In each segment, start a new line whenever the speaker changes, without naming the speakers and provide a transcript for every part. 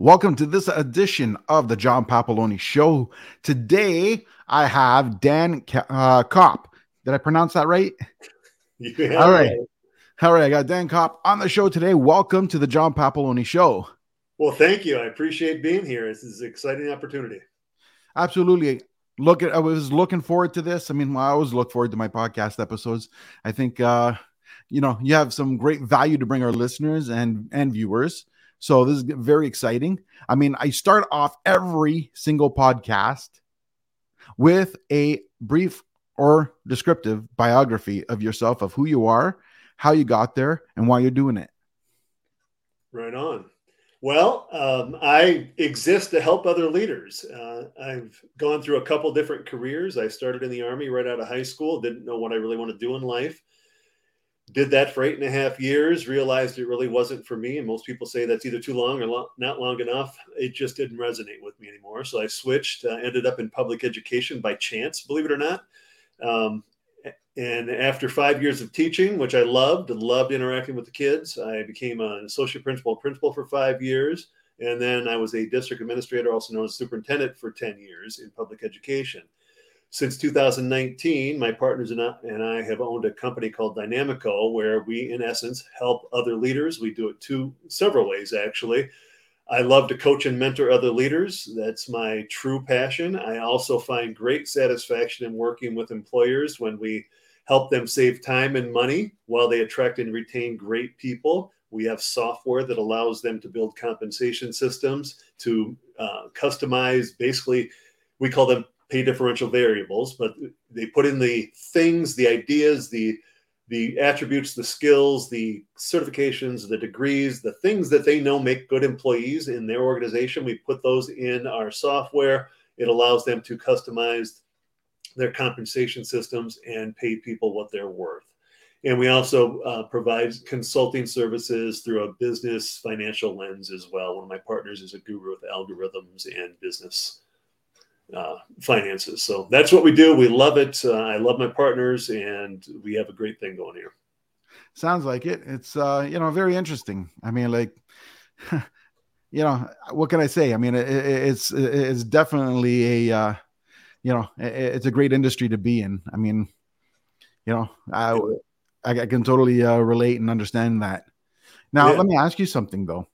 Welcome to this edition of the John Papaloni Show. Today, I have Dan uh, Kopp. Did I pronounce that right?
Yeah.
All right. All right. I got Dan Kopp on the show today. Welcome to the John Papaloni Show.
Well, thank you. I appreciate being here. This is an exciting opportunity.
Absolutely. Look at I was looking forward to this. I mean, I always look forward to my podcast episodes. I think uh, you know, you have some great value to bring our listeners and and viewers. So this is very exciting. I mean, I start off every single podcast with a brief or descriptive biography of yourself, of who you are, how you got there, and why you're doing it.
Right on. Well, um, I exist to help other leaders. Uh, I've gone through a couple different careers. I started in the Army right out of high school, didn't know what I really want to do in life did that for eight and a half years realized it really wasn't for me. And most people say that's either too long or lo- not long enough. It just didn't resonate with me anymore. So i switched uh, ended up in public education by chance believe it or not. Um, and after five years of teaching which i loved and loved interacting with the kids i became an associate principal principal for five years. And then i was a district administrator also known as superintendent for 10 years in public education since 2019, my partners and I, have owned a company called Dynamico, where we, in essence, help other leaders. We do it two several ways, actually. I love to coach and mentor other leaders. That's my true passion. I also find great satisfaction in working with employers when we help them save time and money while they attract and retain great people. We have software that allows them to build compensation systems to uh, customize, basically, we call them pay differential variables, but they put in the things, the ideas, the the attributes, the skills, the certifications, the degrees, the things that they know make good employees in their organization. We put those in our software. It allows them to customize their compensation systems and pay people what they're worth. And we also uh, provide consulting services through a business financial lens as well. One of my partners is a guru with algorithms and business uh, finances. So that's what we do. We love it. Uh, I love my partners, and we have a great thing going here.
Sounds like it. It's uh, you know very interesting. I mean, like, you know, what can I say? I mean, it, it's it's definitely a uh, you know it's a great industry to be in. I mean, you know, I I, can totally uh, relate and understand that. Now, yeah. let me ask you something though.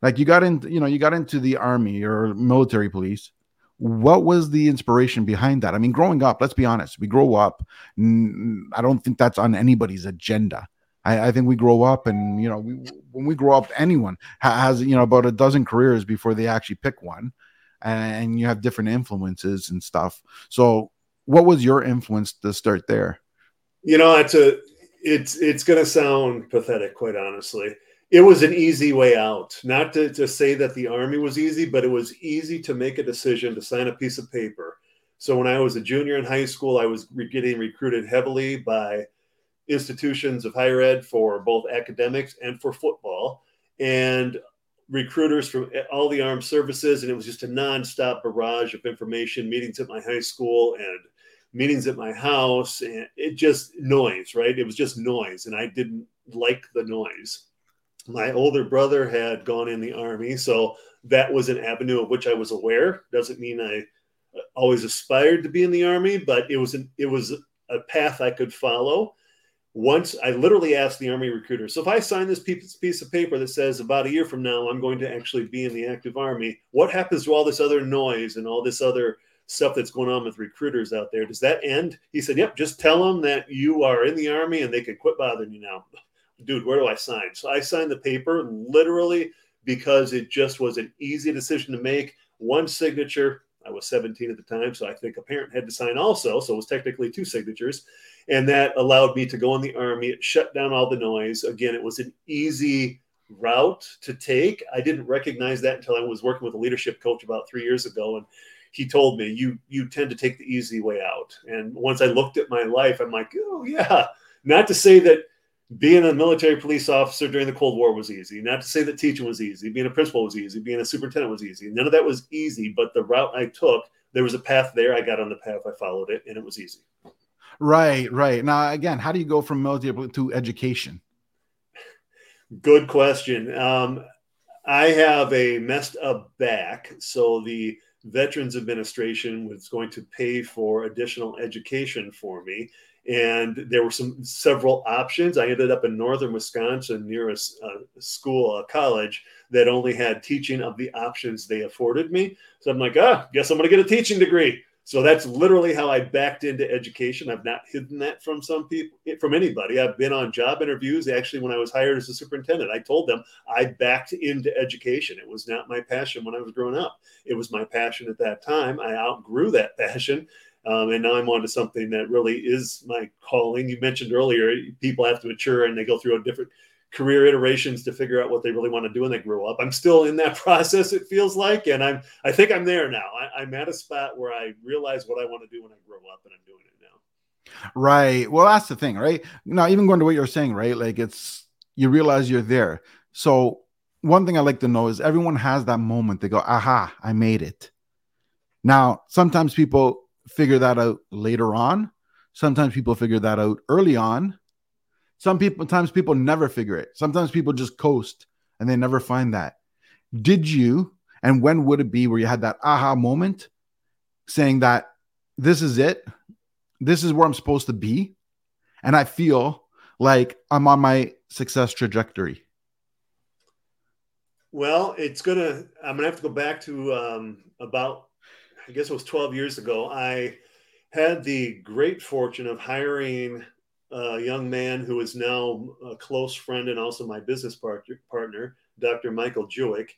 Like you got in, you know, you got into the army or military police what was the inspiration behind that? I mean, growing up, let's be honest, we grow up. I don't think that's on anybody's agenda. I, I think we grow up, and you know, we, when we grow up, anyone has you know about a dozen careers before they actually pick one, and you have different influences and stuff. So, what was your influence to start there?
You know, it's a it's it's going to sound pathetic, quite honestly it was an easy way out. Not to, to say that the army was easy, but it was easy to make a decision to sign a piece of paper. So when I was a junior in high school, I was getting recruited heavily by institutions of higher ed for both academics and for football, and recruiters from eh, all the armed services. And it was just a nonstop barrage of information, meetings at my high school and meetings at my house, and it just noise, right? It was just noise, and I didn't like the noise my older brother had gone in the army, so that was an avenue of which I was aware. Doesn't mean I uh, always aspired to be in the army, but it was an, it was a path I could follow. Once I literally asked the army recruiter, so if I sign this piece, piece of paper that says about a year from now I'm going to actually be in the active army, what happens to all this other noise and all this other stuff that's going on with recruiters out there? Does that end? He said, "Yep, just tell them that you are in the army and they can quit bothering you now." Dude, where do I sign? So I signed the paper literally because it just was an easy decision to make. One signature. I was 17 at the time, so I think a parent had to sign also. So it was technically two signatures. And that allowed me to go in the army. It shut down all the noise. Again, it was an easy route to take. I didn't recognize that until I was working with a leadership coach about three years ago. And he told me, you you tend to take the easy way out. And once I looked at my life, I'm like, oh yeah. Not to say that being a military police officer during the Cold War was easy. Not to say that teaching was easy, being a principal was easy, being a superintendent was easy. None of that was easy, but the route I took, there was a path there. I got on the path, I followed it, and it was easy.
Right, right. Now, again, how do you go from military to education?
Good question. Um, I have a messed up back, so the Veterans Administration was going to pay for additional education for me, and there were some several options. I ended up in northern Wisconsin near a, uh, a school, a college that only had teaching of the options they afforded me. So I'm like, ah, guess I'm going to get a teaching degree. So that's literally how I backed into education. I've not hidden that from some people, eh, from anybody. I've been on job interviews. Actually, when I was hired as a superintendent, I told them I backed into education. It was not my passion when I was growing up. It was my passion at that time. I outgrew that passion. Um, and now I'm on to something that really is my calling. You mentioned earlier, people have to mature and they go through a different career iterations to figure out what they really want to do when they grow up. I'm still in that process, it feels like, and I'm I think I'm there now. I, am at a spot where I realize what I want to do when I grow up, and I'm doing it now.
Right. Well, that's the thing, right? Now, even going to what you're saying, right? Like it's you realize you're there. So one thing I like to know is everyone has that moment. They go, "Aha, I made it." Now, sometimes people figure that out later on. Sometimes people figure that out early on some people, sometimes people never figure it. Sometimes people just coast and they never find that. Did you, and when would it be where you had that aha moment saying that this is it? This is where I'm supposed to be. And I feel like I'm on my success trajectory.
Well, it's gonna. I'm gonna have to go back to um, about, I guess it was 12 years ago. I had the great fortune of hiring a young man who is now a close friend and also my business partner, Dr. Michael Jewick.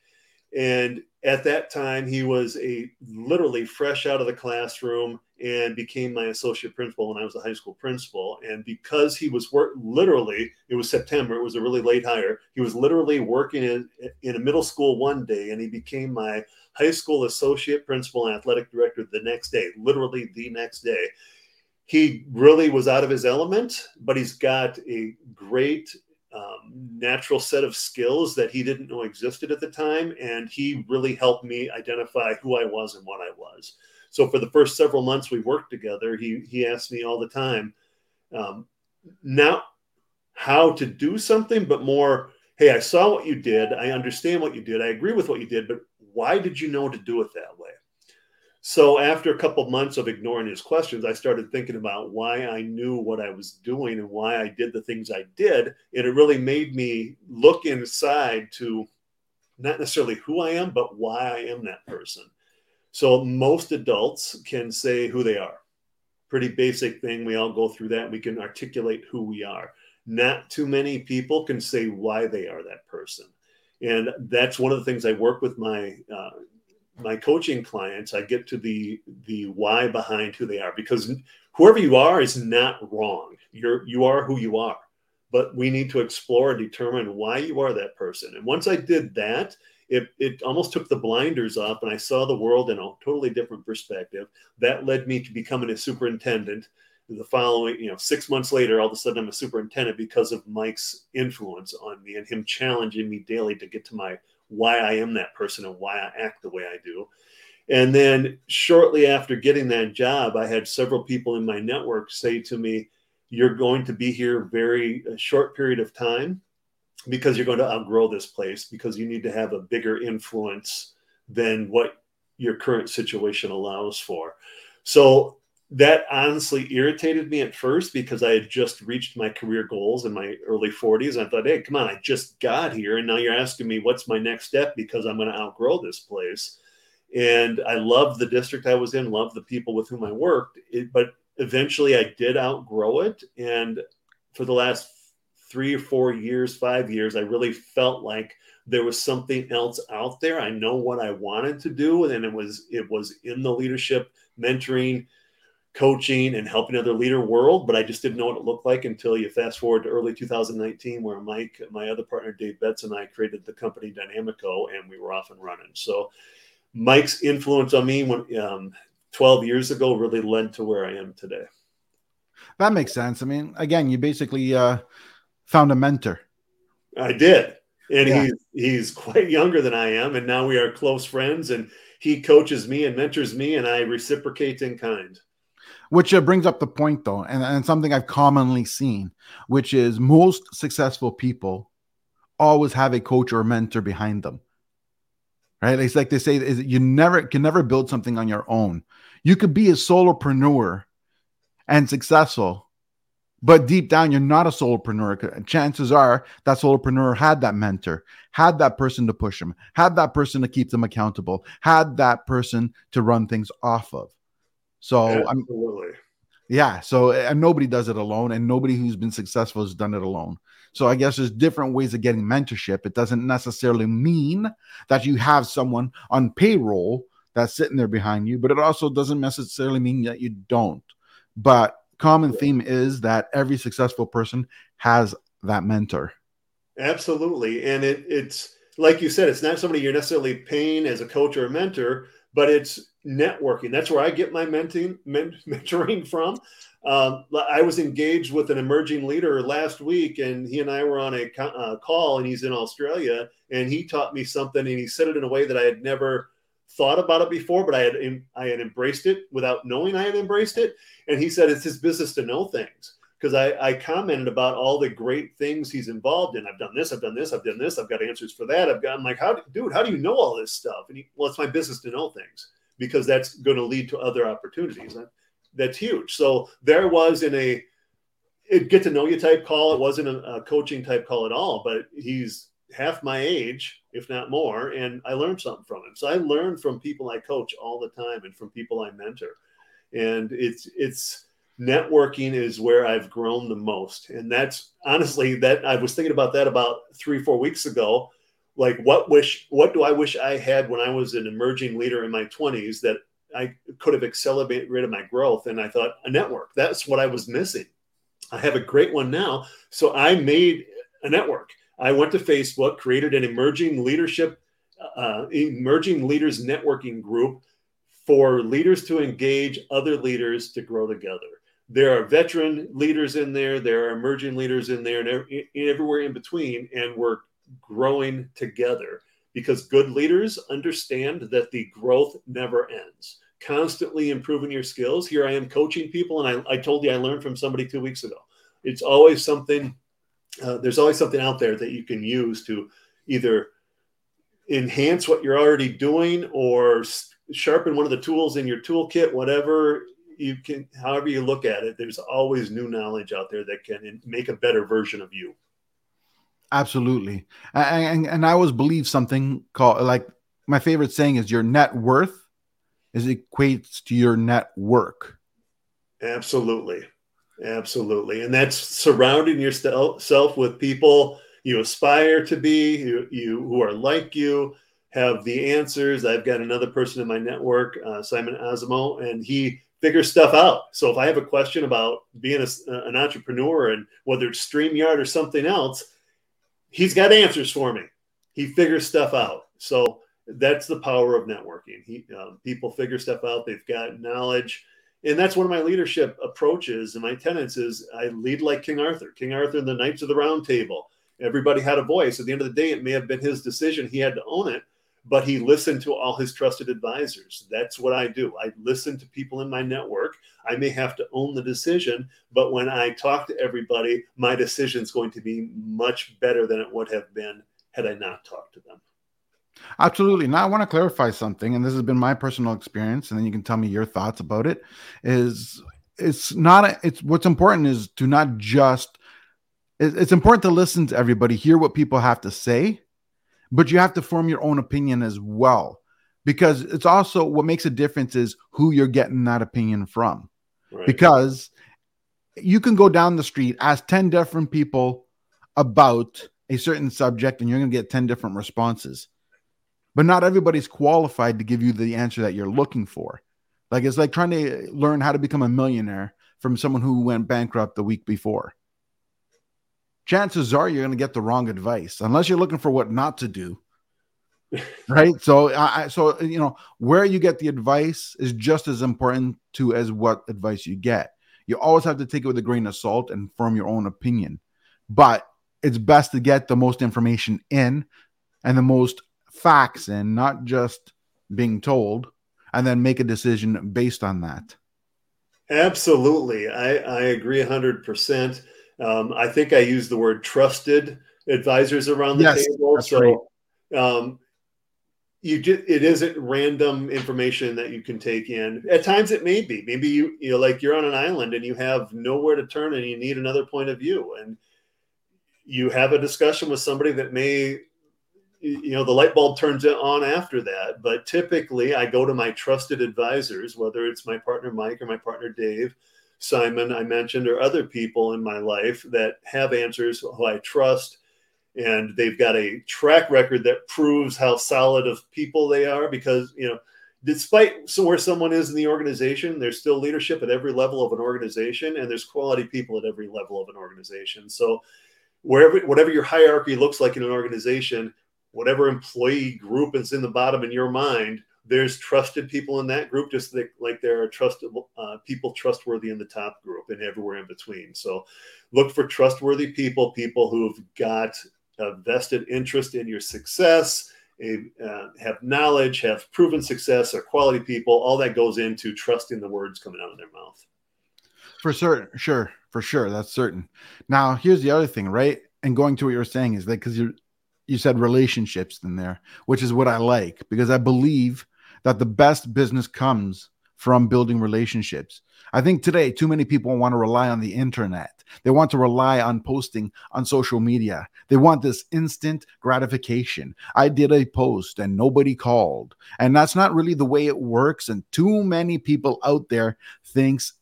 And at that time, he was a literally fresh out of the classroom and became my associate principal when I was a high school principal. And because he was work literally, it was September, it was a really late hire. He was literally working in, in a middle school one day, and he became my high school associate principal and athletic director the next day, literally the next day he really was out of his element, but he's got a great um, natural set of skills that he didn't know existed at the time. And he really helped me identify who I was and what I was. So for the first several months we worked together, he, he asked me all the time, um, how to do something, but more, hey, I saw what you did. I understand what you did. I agree with what you did, but why did you know to do it that way? So after a couple months of ignoring his questions, I started thinking about why I knew what I was doing and why I did the things I did. And it really made me look inside to not necessarily who I am, but why I am that person. So most adults can say who they are. Pretty basic thing. We all go through that. We can articulate who we are. Not too many people can say why they are that person. And that's one of the things I work with my uh, my coaching clients, I get to the the why behind who they are because whoever you are is not wrong. You're you are who you are, but we need to explore and determine why you are that person. And once I did that, it it almost took the blinders off, and I saw the world in a totally different perspective. That led me to becoming a superintendent. The following, you know, six months later, all of a sudden I'm a superintendent because of Mike's influence on me and him challenging me daily to get to my why I am that person and why I act the way I do. And then shortly after getting that job, I had several people in my network say to me, You're going to be here very a short period of time because you're going to outgrow this place because you need to have a bigger influence than what your current situation allows for. So that honestly irritated me at first because I had just reached my career goals in my early 40s. I thought, hey, come on, I just got here. And now you're asking me what's my next step because I'm going to outgrow this place. And I loved the district I was in, loved the people with whom I worked. It, but eventually I did outgrow it. And for the last three or four years, five years, I really felt like there was something else out there. I know what I wanted to do. And it was, it was in the leadership, mentoring, coaching and helping other leader world, but I just didn't know what it looked like until you fast forward to early 2019, where Mike, my other partner Dave Betts, and I created the company Dynamico, and we were off and running. So Mike's influence on me when um, 12 years ago really led to where I am today.
That makes sense. I mean, again, you basically uh, found a mentor.
I did, and yeah. he's he's quite younger than I am, and now we are close friends, and he coaches me and mentors me, and I reciprocate in kind
which uh, brings up the point though and, and something i've commonly seen which is most successful people always have a coach or mentor behind them right? It's like they say, is you never can never build something on your own. You could be a solopreneur and successful, but deep down, you're not a solopreneur. Chances are that solopreneur had that mentor, had that person to push them, had that person to keep them accountable, had that person to run things off of. So Absolutely. I'm, yeah. So and nobody does it alone, and nobody who's been successful has done it alone. So I guess there's different ways of getting mentorship. It doesn't necessarily mean that you have someone on payroll that's sitting there behind you, but it also doesn't necessarily mean that you don't. But common theme is that every successful person has that mentor.
Absolutely. And it, it's like you said, it's not somebody you're necessarily paying as a coach or a mentor, but it's networking. That's where I get my mentoring, mentoring from. Um, I was engaged with an emerging leader last week, and he and I were on a uh, call, and he's in Australia, and he taught me something, and he said it in a way that I had never thought about it before, but I had I had embraced it without knowing I had embraced it. And he said it's his business to know things because I, I commented about all the great things he's involved in. I've done this, I've done this, I've done this, I've got answers for that. I've got I'm like, how dude, how do you know all this stuff? And he, well, it's my business to know things because that's going to lead to other opportunities. That's huge. So there was in a get to know you type call. It wasn't a, a coaching type call at all, but he's half my age, if not more, and I learned something from him. So I learn from people I coach all the time and from people I mentor. And it's it's networking is where I've grown the most. And that's honestly that I was thinking about that about three, four weeks ago. Like what wish what do I wish I had when I was an emerging leader in my 20s that I could have accelerated my growth? And I thought a network. That's what I was missing. I have a great one now. So I made a network I went to Facebook, created an emerging leadership, uh, emerging leaders networking group for leaders to engage other leaders to grow together. There are veteran leaders in there, there are emerging leaders in there, and everywhere in between, and we're growing together because good leaders understand that the growth never ends. Constantly improving your skills. Here I am coaching people, and I, I told you I learned from somebody two weeks ago. It's always something uh, there's always something out there that you can use to either enhance what you're already doing or sharpen one of the tools in your toolkit whatever you can however you look at it there's always new knowledge out there that can make a better version of you
absolutely and, and i always believe something called like my favorite saying is your net worth is equates to your network
absolutely Absolutely. And that's surrounding yourself with people you aspire to be, you, you who are like you, have the answers. I've got another person in my network, uh, Simon Asimo, and he figures stuff out. So if I have a question about being a, an entrepreneur and whether it's StreamYard or something else, he's got answers for me. He figures stuff out. So that's the power of networking. He, um, people figure stuff out. They've got knowledge and that's one of my leadership approaches and my tenets is I lead like King Arthur. King Arthur and the Knights of the Round Table. Everybody had a voice. At the end of the day, it may have been his decision. He had to own it, but he listened to all his trusted advisors. That's what I do. I listen to people in my network. I may have to own the decision, but when I talk to everybody, my decision is going to be much better than it would have been had I not talked to them.
Absolutely. Now I want to clarify something, and this has been my personal experience, and then you can tell me your thoughts about it. Is it's not a, it's what's important is to not just it's important to listen to everybody, hear what people have to say, but you have to form your own opinion as well. Because it's also what makes a difference is who you're getting that opinion from. Right. Because you can go down the street, ask 10 different people about a certain subject, and you're going to get 10 different responses but not everybody's qualified to give you the answer that you're looking for. Like it's like trying to learn how to become a millionaire from someone who went bankrupt the week before. Chances are you're going to get the wrong advice unless you're looking for what not to do. right. So, I, so you know where you get the advice is just as important to as what advice you get. You always have to take it with a grain of salt and form your own opinion. But it's best to get the most information in and the most facts in, not just being told, and then make a decision based on that.
Absolutely. I, I agree 100%. Um, I think I use the word trusted advisors around the yes, table. So, um, you just it isn't random information that you can take in at times it may be maybe you you know like you're on an island and you have nowhere to turn and you need another point of view and you have a discussion with somebody that may you know the light bulb turns on after that but typically i go to my trusted advisors whether it's my partner mike or my partner dave simon i mentioned or other people in my life that have answers who i trust and they've got a track record that proves how solid of people they are because you know despite where someone is in the organization there's still leadership at every level of an organization and there's quality people at every level of an organization. So wherever whatever your hierarchy looks like in an organization whatever employee group is in the bottom in your mind there's trusted people in that group just like, like there are trusted uh, people trustworthy in the top group and everywhere in between so look for trustworthy people people who've got a vested interest in your success, a, uh, have knowledge, have proven success, are quality people. All that goes into trusting the words coming out of their mouth.
For certain, sure, for sure, that's certain. Now, here's the other thing, right? And going to what you're saying is that because you you said relationships in there, which is what I like because I believe that the best business comes from building relationships. I think today too many people want to rely on the internet. They want to rely on posting on social media. They want this instant gratification. I did a post and nobody called. And that's not really the way it works and too many people out there thinks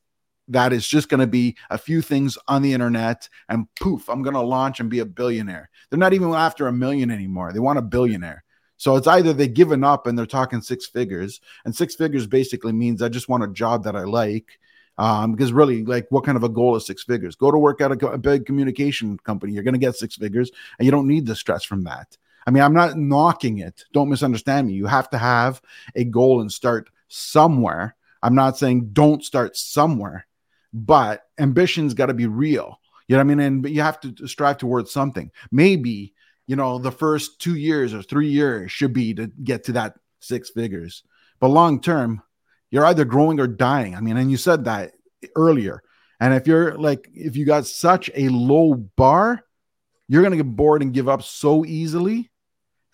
that it's just going to be a few things on the internet and poof, I'm going to launch and be a billionaire. They're not even after a million anymore. They want a billionaire. So it's either they've given up and they're talking six figures, and six figures basically means I just want a job that I like um, because really, like, what kind of a goal is six figures? Go to work at a, a big communication company. You're going to get six figures, and you don't need the stress from that. I mean, I'm not knocking it. Don't misunderstand me. You have to have a goal and start somewhere. I'm not saying don't start somewhere, but ambition's got to be real. You know what I mean? And you have to strive towards something. Maybe, you know, the first two years or three years should be to get to that six figures. But long term, you're either growing or dying. I mean, and you said that earlier. And if you're like, if you got such a low bar, you're going to get bored and give up so easily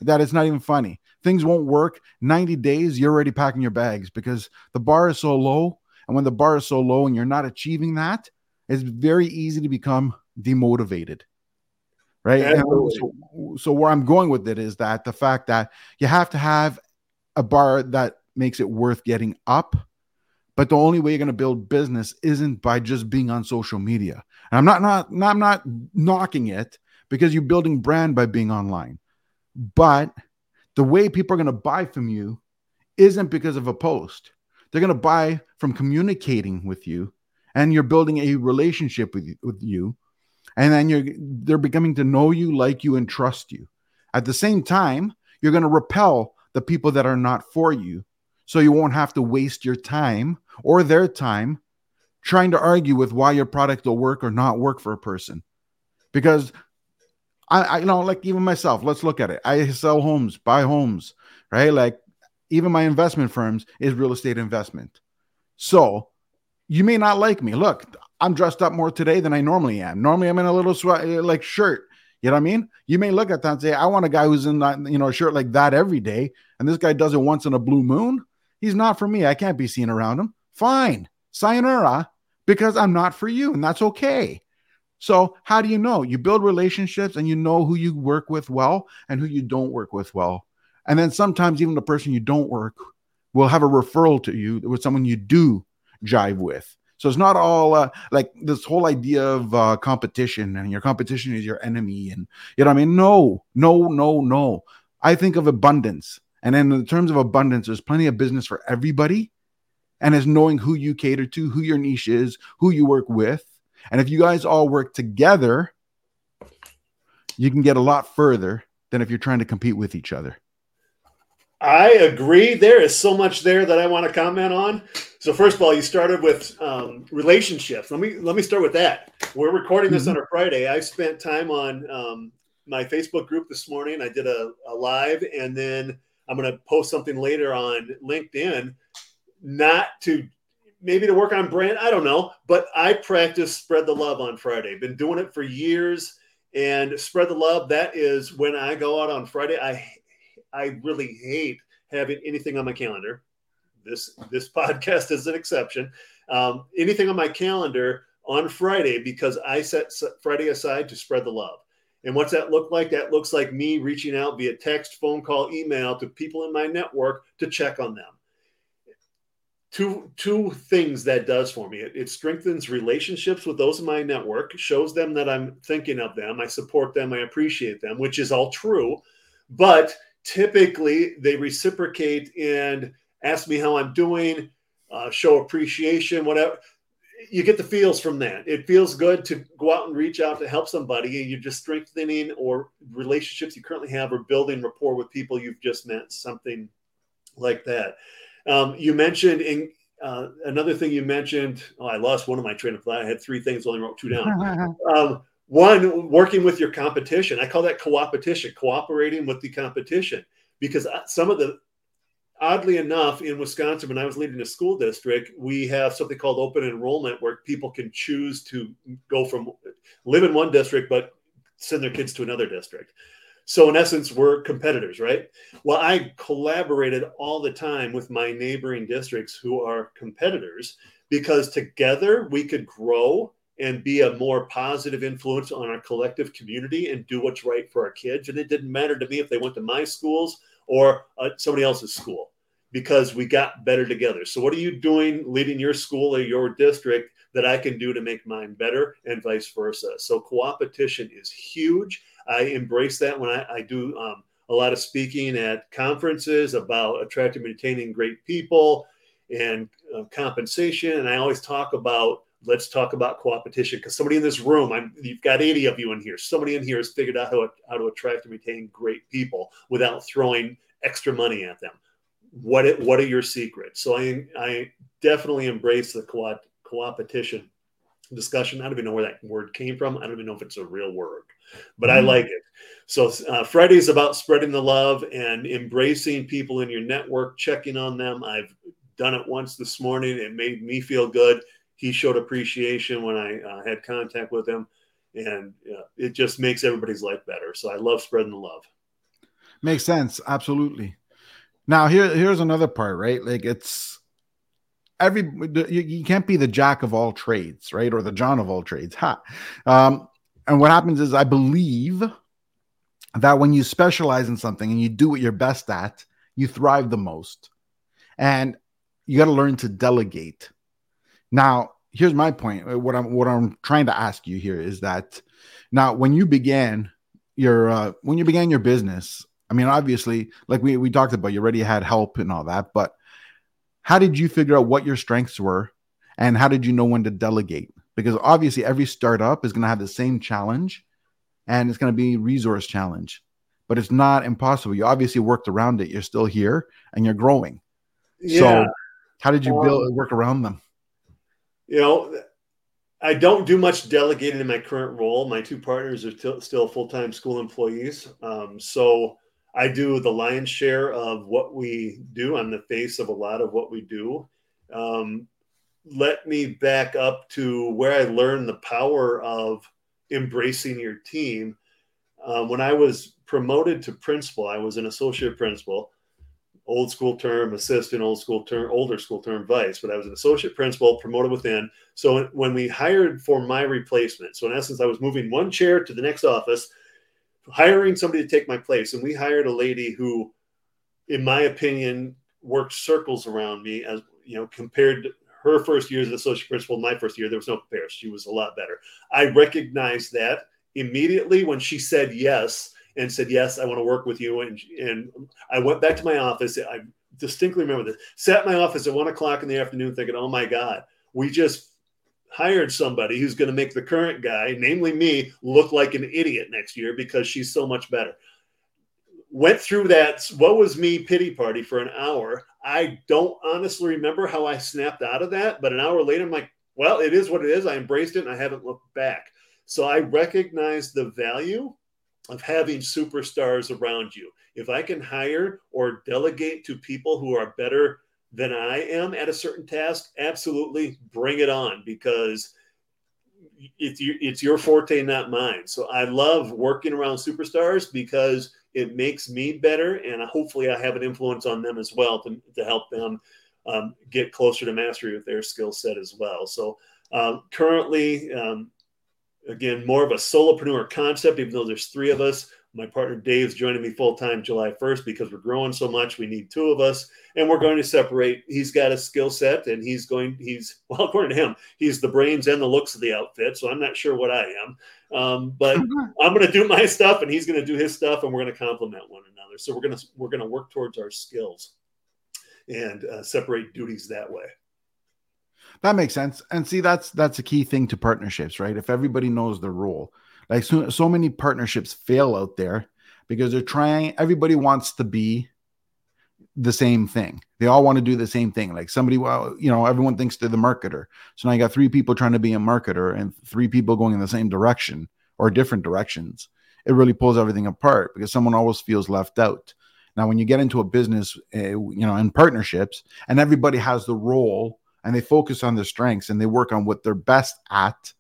that it's not even funny. Things won't work. 90 days, you're already packing your bags because the bar is so low. And when the bar is so low and you're not achieving that, it's very easy to become demotivated. Right. So, so, where I'm going with it is that the fact that you have to have a bar that makes it worth getting up. But the only way you're going to build business isn't by just being on social media. And I'm not, not, not I'm not knocking it because you're building brand by being online. But the way people are going to buy from you isn't because of a post. They're going to buy from communicating with you and you're building a relationship with you, with you and then you're they're becoming to know you, like you and trust you. At the same time, you're going to repel the people that are not for you so you won't have to waste your time or their time trying to argue with why your product will work or not work for a person. Because I, I you know, like even myself, let's look at it. I sell homes, buy homes, right? Like even my investment firms is real estate investment. So you may not like me. Look, I'm dressed up more today than I normally am. Normally I'm in a little sweat like shirt. You know what I mean? You may look at that and say, I want a guy who's in that, you know, a shirt like that every day. And this guy does it once in a blue moon. He's not for me. I can't be seen around him. Fine. Sayonara, because I'm not for you. And that's okay. So, how do you know? You build relationships and you know who you work with well and who you don't work with well. And then sometimes even the person you don't work will have a referral to you with someone you do jive with. So it's not all uh, like this whole idea of uh, competition and your competition is your enemy. And you know what I mean? No, no, no, no. I think of abundance. And then in terms of abundance, there's plenty of business for everybody. And it's knowing who you cater to, who your niche is, who you work with. And if you guys all work together, you can get a lot further than if you're trying to compete with each other.
I agree. There is so much there that I want to comment on. So first of all, you started with um, relationships. Let me let me start with that. We're recording this mm-hmm. on a Friday. I spent time on um, my Facebook group this morning. I did a, a live, and then I'm going to post something later on LinkedIn, not to maybe to work on brand. I don't know, but I practice spread the love on Friday. Been doing it for years, and spread the love. That is when I go out on Friday. I I really hate having anything on my calendar. This this podcast is an exception. Um, anything on my calendar on Friday because I set Friday aside to spread the love. And what's that look like? That looks like me reaching out via text, phone call, email to people in my network to check on them. Two, two things that does for me. It, it strengthens relationships with those in my network, shows them that I'm thinking of them, I support them, I appreciate them, which is all true. But typically they reciprocate and ask me how I'm doing, uh, show appreciation, whatever you get the feels from that. It feels good to go out and reach out to help somebody, and you're just strengthening or relationships you currently have or building rapport with people you've just met, something like that. Um, you mentioned in uh, another thing you mentioned. Oh, I lost one of my train of thought. I had three things, only wrote two down. um, one, working with your competition. I call that co-opetition, cooperating with the competition, because uh, some of the oddly enough, in Wisconsin, when I was leading a school district, we have something called open enrollment where people can choose to go from live in one district but send their kids to another district. So in essence, we're competitors, right? Well, I collaborated all the time with my neighboring districts who are competitors because together we could grow and be a more positive influence on our collective community and do what's right for our kids. And it didn't matter to me if they went to my schools or uh, somebody else's school because we got better together. So, what are you doing leading your school or your district that I can do to make mine better and vice versa? So, co-opetition is huge. I embrace that when I, I do um, a lot of speaking at conferences about attracting and retaining great people and uh, compensation. And I always talk about let's talk about co-opetition because somebody in this room, I'm, you've got 80 of you in here. Somebody in here has figured out how how to attract and retain great people without throwing extra money at them. What it, what are your secrets? So I I definitely embrace the co co-opetition discussion. I don't even know where that word came from. I don't even know if it's a real word, but mm-hmm. I like it. So uh, Friday is about spreading the love and embracing people in your network, checking on them. I've done it once this morning. It made me feel good he showed appreciation when I uh, had contact with him, and uh, it just makes everybody's life better. So I love spreading the love.
Makes sense, absolutely. Now here, here's another part, right? Like it's every you, you can't be the jack of all trades, right, or the John of all trades. Ha. Um, and what happens is, I believe that when you specialize in something and you do what you're best at, you thrive the most. And you got to learn to delegate now, here's my point. What I'm what I'm trying to ask you here is that now when you began your uh, when you began your business, I mean, obviously, like we we talked about, you already had help and all that, but how did you figure out what your strengths were, and how did you know when to delegate? Because obviously, every startup is going to have the same challenge, and it's going to be a resource challenge, but it's not impossible. You obviously worked around it. You're still here, and you're growing. Yeah. So, how did you build work around them?
you know, I don't do much delegating in my current role. My two partners are t- still full time school employees. Um, so I do the lion's share of what we do. I'm the face of a lot of what we do. Um, let me back up to where I learned the power of embracing your team. Um, when I was promoted to principal, I was an associate principal old school term assistant, old school term, older school term vice, but I was an associate principal promoted within. So when we hired for my replacement, so in essence, I was moving one chair to the next office, hiring somebody to take my place. And we hired a lady who, in my opinion, worked circles around me as, you know, compared her first year as an associate principal, my first year, there was no comparison. She was a lot better. I recognized that immediately when she said yes and said, "Yes, I want to work with you." And and I went back to my office. I distinctly remember this. Sat in my office at one o'clock in the afternoon, thinking, "Oh my God, we just hired somebody who's going to make the current guy, namely me, look like an idiot next year because she's so much better." Went through that what was me pity party for an hour. I don't honestly remember how I snapped out of that, but an hour later, I'm like, well, it is what it is. I embraced it and I haven't looked back. So I recognize the value of having superstars around you. If I can hire or delegate to people who are better than I am at a certain task, absolutely bring it on because it's your, it's your forte, not mine. So I love working around superstars because it makes me better, and hopefully I have an influence on them as well to, to help them um, get closer to mastery with their skill set as well. So um, currently, um, again, more of a solopreneur concept, even though there's three of us. My partner Dave's joining me full time July 1st because we're growing so much. We need two of us, and we're going to separate. He's got a skill set, and he's going. He's well, according to him, he's the brains and the looks of the outfit. So I'm not sure what I am, um, but I'm going to do my stuff, and he's going to do his stuff, and we're going to complement one another. So we're going to we're going to work towards our skills and uh, separate duties that way.
That makes sense. And see, that's that's a key thing to partnerships, right? If everybody knows their role, like so, so many partnerships fail out there because they're trying. Everybody wants to be the same thing. They all want to do the same thing. Like somebody, well, you know, everyone thinks they're the marketer. So now you got three people trying to be a marketer and three people going in the same direction or different directions. It really pulls everything apart because someone always feels left out. Now, when you get into a business, uh, you know, in partnerships, and everybody has the role and they focus on their strengths and they work on what they're best at,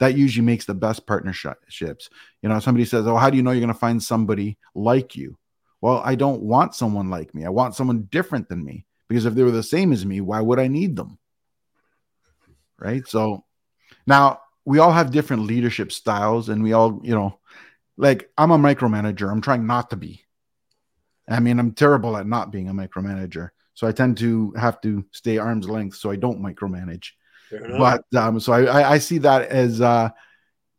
that usually makes the best partnerships. You know, somebody says, Oh, how do you know you're going to find somebody like you? Well, I don't want someone like me. I want someone different than me because if they were the same as me, why would I need them? Right. So now we all have different leadership styles and we all, you know, like I'm a micromanager. I'm trying not to be. I mean, I'm terrible at not being a micromanager. So I tend to have to stay arm's length so I don't micromanage. But um, so I, I, see that as uh,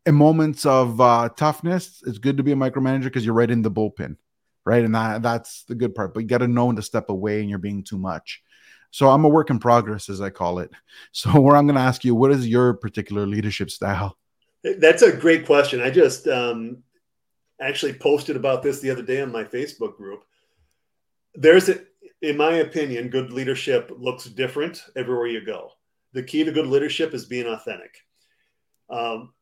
in moments of uh, toughness, it's good to be a micromanager because you're right in the bullpen, right? And that, that's the good part. But you got to know when to step away and you're being too much. So I'm a work in progress, as I call it. So where I'm going to ask you, what is your particular leadership style?
That's a great question. I just um, actually posted about this the other day on my Facebook group. There's a, in my opinion, good leadership looks different everywhere you go the key to good leadership is being authentic. Um,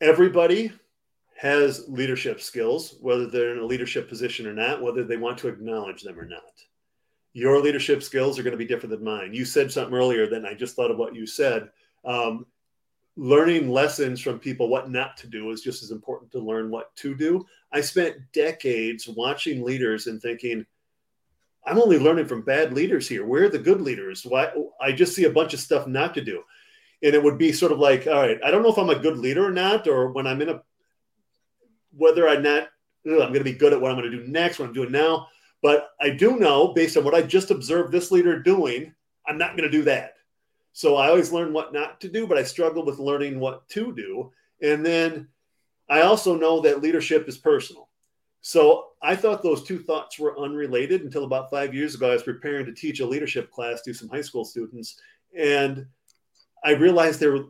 everybody has leadership skills, whether they're in a leadership position or not, whether they want to acknowledge them or not. Your leadership skills are going to be different than mine. You said something earlier, then I just thought of what you said. Um, learning lessons from people what not to do is just as important to learn what to do. I spent decades watching leaders and thinking, I'm only learning from bad leaders here. Where are the good leaders? Why I just see a bunch of stuff not to do. And it would be sort of like, all right, I don't know if I'm a good leader or not, or when I'm in a whether I'm not, I'm going to be good at what I'm going to do next, what I'm doing now. But I do know, based on what I just observed this leader doing, I'm not going to do that. So I always learn what not to do, but I struggle with learning what to do. And then I also know that leadership is personal. So I thought those two thoughts were unrelated until about five years ago. I was preparing to teach a leadership class to some high school students, and I realized were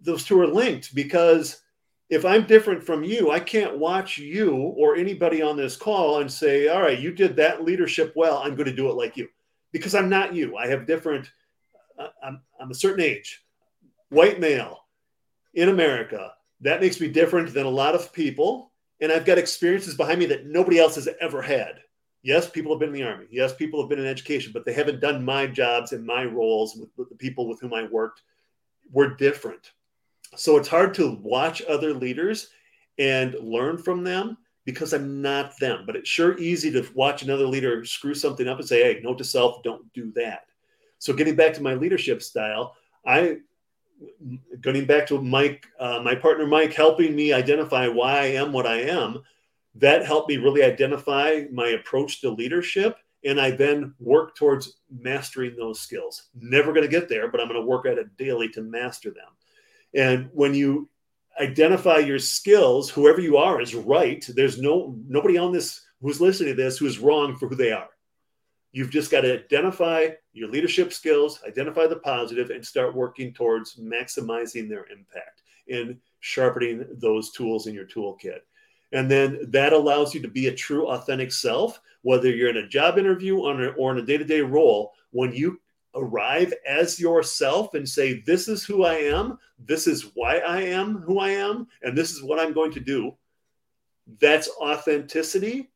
those two are linked because if I'm different from you, I can't watch you or anybody on this call and say, "All right, you did that leadership well. I'm going to do it like you," because I'm not you. I have different. Uh, I'm, I'm a certain age, white male, in America. That makes me different than a lot of people and I've got experiences behind me that nobody else has ever had. Yes, people have been in the army. Yes, people have been in education, but they haven't done my jobs and my roles with, the people with whom I worked. We're different. So it's hard to watch other leaders and learn from them because I'm not them. But it's sure easy to watch another leader screw something up and say, hey, note to self, don't do that. So getting back to my leadership style, I getting back to Mike, uh, my partner Mike, helping me identify why I am what I am, that helped me really identify my approach to leadership. And I then work towards mastering those skills. Never going to get there, but I'm going to work at it daily to master them. And when you identify your skills, whoever you are is right. There's no nobody on this who's listening to this who is wrong for who they are. You've just got to identify your leadership skills, identify the positive, and start working towards maximizing their impact and sharpening those tools in your toolkit. And then that allows you to be a true, authentic self, whether you're in a job interview or in a day to day role. When you arrive as yourself and say, This is who I am, this is why I am who I am, and this is what I'm going to do, that's authenticity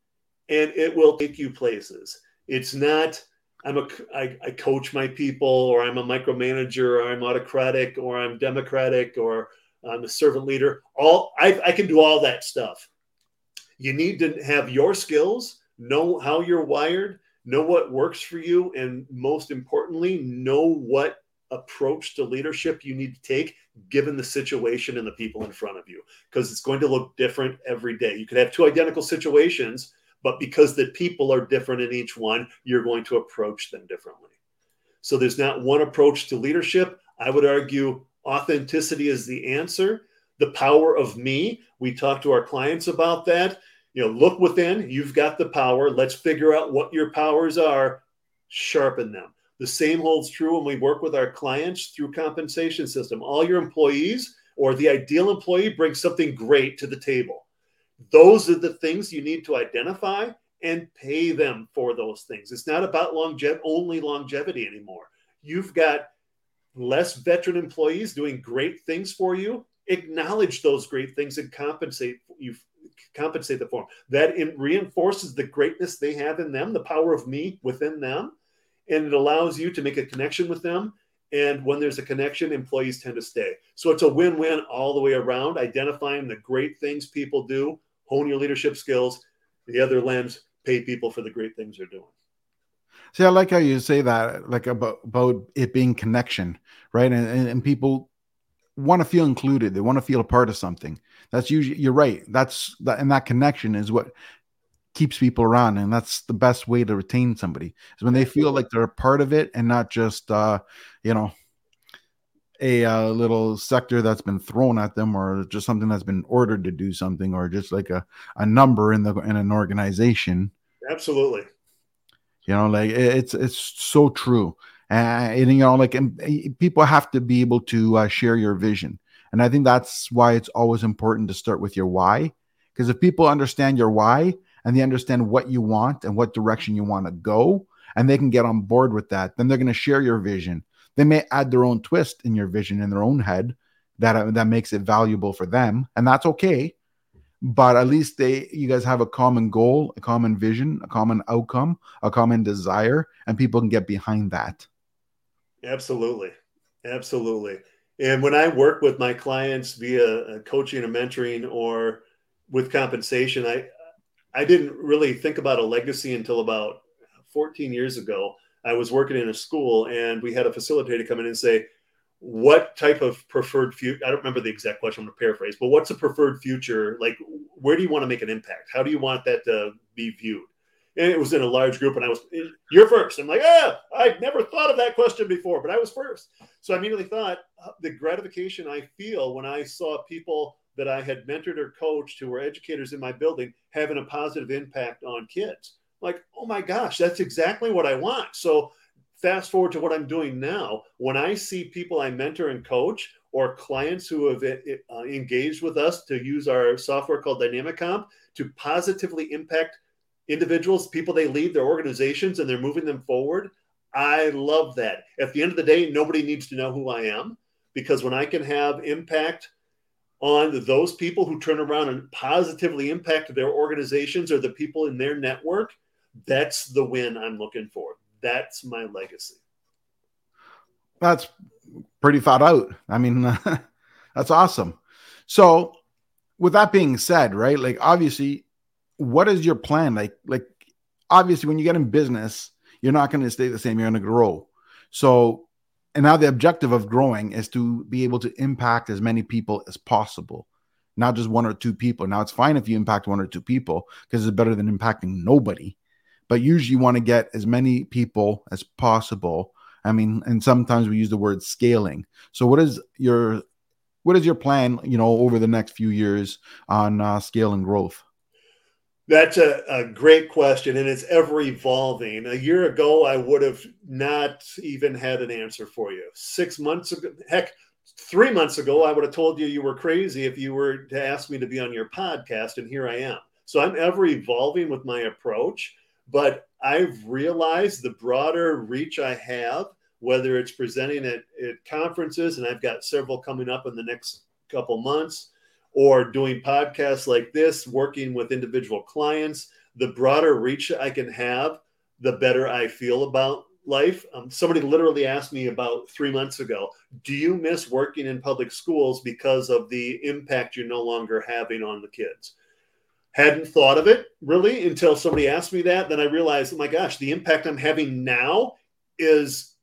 and it will take you places. It's not I'm a I, I coach my people or I'm a micromanager or I'm autocratic or I'm democratic or I'm a servant leader. All I, I can do all that stuff. You need to have your skills, know how you're wired, know what works for you, and most importantly, know what approach to leadership you need to take given the situation and the people in front of you because it's going to look different every day. You could have two identical situations, but because the people are different in each one, you're going to approach them differently. So there's not one approach to leadership. I would argue authenticity is the answer. The power of me, we talk to our clients about that. You know, look within, you've got the power. Let's figure out what your powers are, sharpen them. The same holds true when we work with our clients through compensation system. All your employees or the ideal employee brings something great to the table. Those are the things you need to identify and pay them for those things. It's not about only longevity anymore. You've got less veteran employees doing great things for you. Acknowledge those great things and compensate you compensate them for them. That reinforces the greatness they have in them, the power of me within them, and it allows you to make a connection with them. And when there's a connection, employees tend to stay. So it's a win-win all the way around. Identifying the great things people do, hone your leadership skills. The other lens, pay people for the great things they're doing.
See, I like how you say that, like about, about it being connection, right? And, and, and people want to feel included. They want to feel a part of something. That's usually, you're right. That's that, and that connection is what keeps people around. And that's the best way to retain somebody is when they feel like they're a part of it and not just, uh, you know, a uh, little sector that's been thrown at them or just something that's been ordered to do something or just like a, a number in the in an organization.
Absolutely.
You know like it's it's so true. And, and you know like and people have to be able to uh, share your vision. And i think that's why it's always important to start with your why. Because if people understand your why and they understand what you want and what direction you want to go and they can get on board with that then they're going to share your vision they may add their own twist in your vision in their own head that that makes it valuable for them and that's okay. But at least they you guys have a common goal a common vision a common outcome a common desire and people can get behind that.
Absolutely. Absolutely. And when i work with my clients via coaching and mentoring or with compensation i i didn't really think about a legacy until about 14 years ago i was working in a school and we had a facilitator come in and say what type of preferred future i don't remember the exact question i'm going to paraphrase but what's a preferred future? Like where do you want to make an impact? How do you want that to be viewed? And it was in a large group and i was you're first. I'm like ah i never thought of that question before but i was first. So i immediately thought uh, the gratification i feel when i saw people that i had mentored or coached who were educators in my building having a positive impact on kids like oh my gosh that's exactly what i want so fast forward to what I'm doing now, when I see people I mentor and coach or clients who have uh, engaged with us to use our software called Dynamic Comp to positively impact individuals, people they lead, their organizations, and they're moving them forward. I love that. At the end of the day, nobody needs to know who I am because when I can have impact on those people who turn around and positively impact their organizations or the people in their network, that's the win I'm looking for that's my legacy.
That's pretty thought out. I mean, that's awesome. So, with that being said, right? Like, obviously, what is your plan? Like, like obviously, when you get in business, you're not going to stay the same. You're going to grow. So, and now the objective of growing is to be able to impact as many people as possible, not just one or two people. Now, it's fine if you impact one or two people because it's better than impacting nobody but usually you want to get as many people as possible. I mean, and sometimes we use the word scaling. So, what is your what is your plan? You know, over the next few years on uh, scale and growth.
That's a, a great question, and it's ever evolving. A year ago, I would have not even had an answer for you. Six months ago, heck, three months ago, I would have told you you were crazy if you were to ask me to be on your podcast, and here I am. So I'm ever evolving with my approach but I've realized the broader reach I have, whether it's presenting at, at conferences, and I've got several coming up in the next couple months, or doing podcasts like this, working with individual clients, the broader reach I can have, the better I feel about life. Um, somebody literally asked me about three months ago, Do you miss working in public schools because of the impact you're no longer having on the kids? Hadn't thought of it really until somebody asked me that. Then I realized, oh my gosh, the impact I'm having now is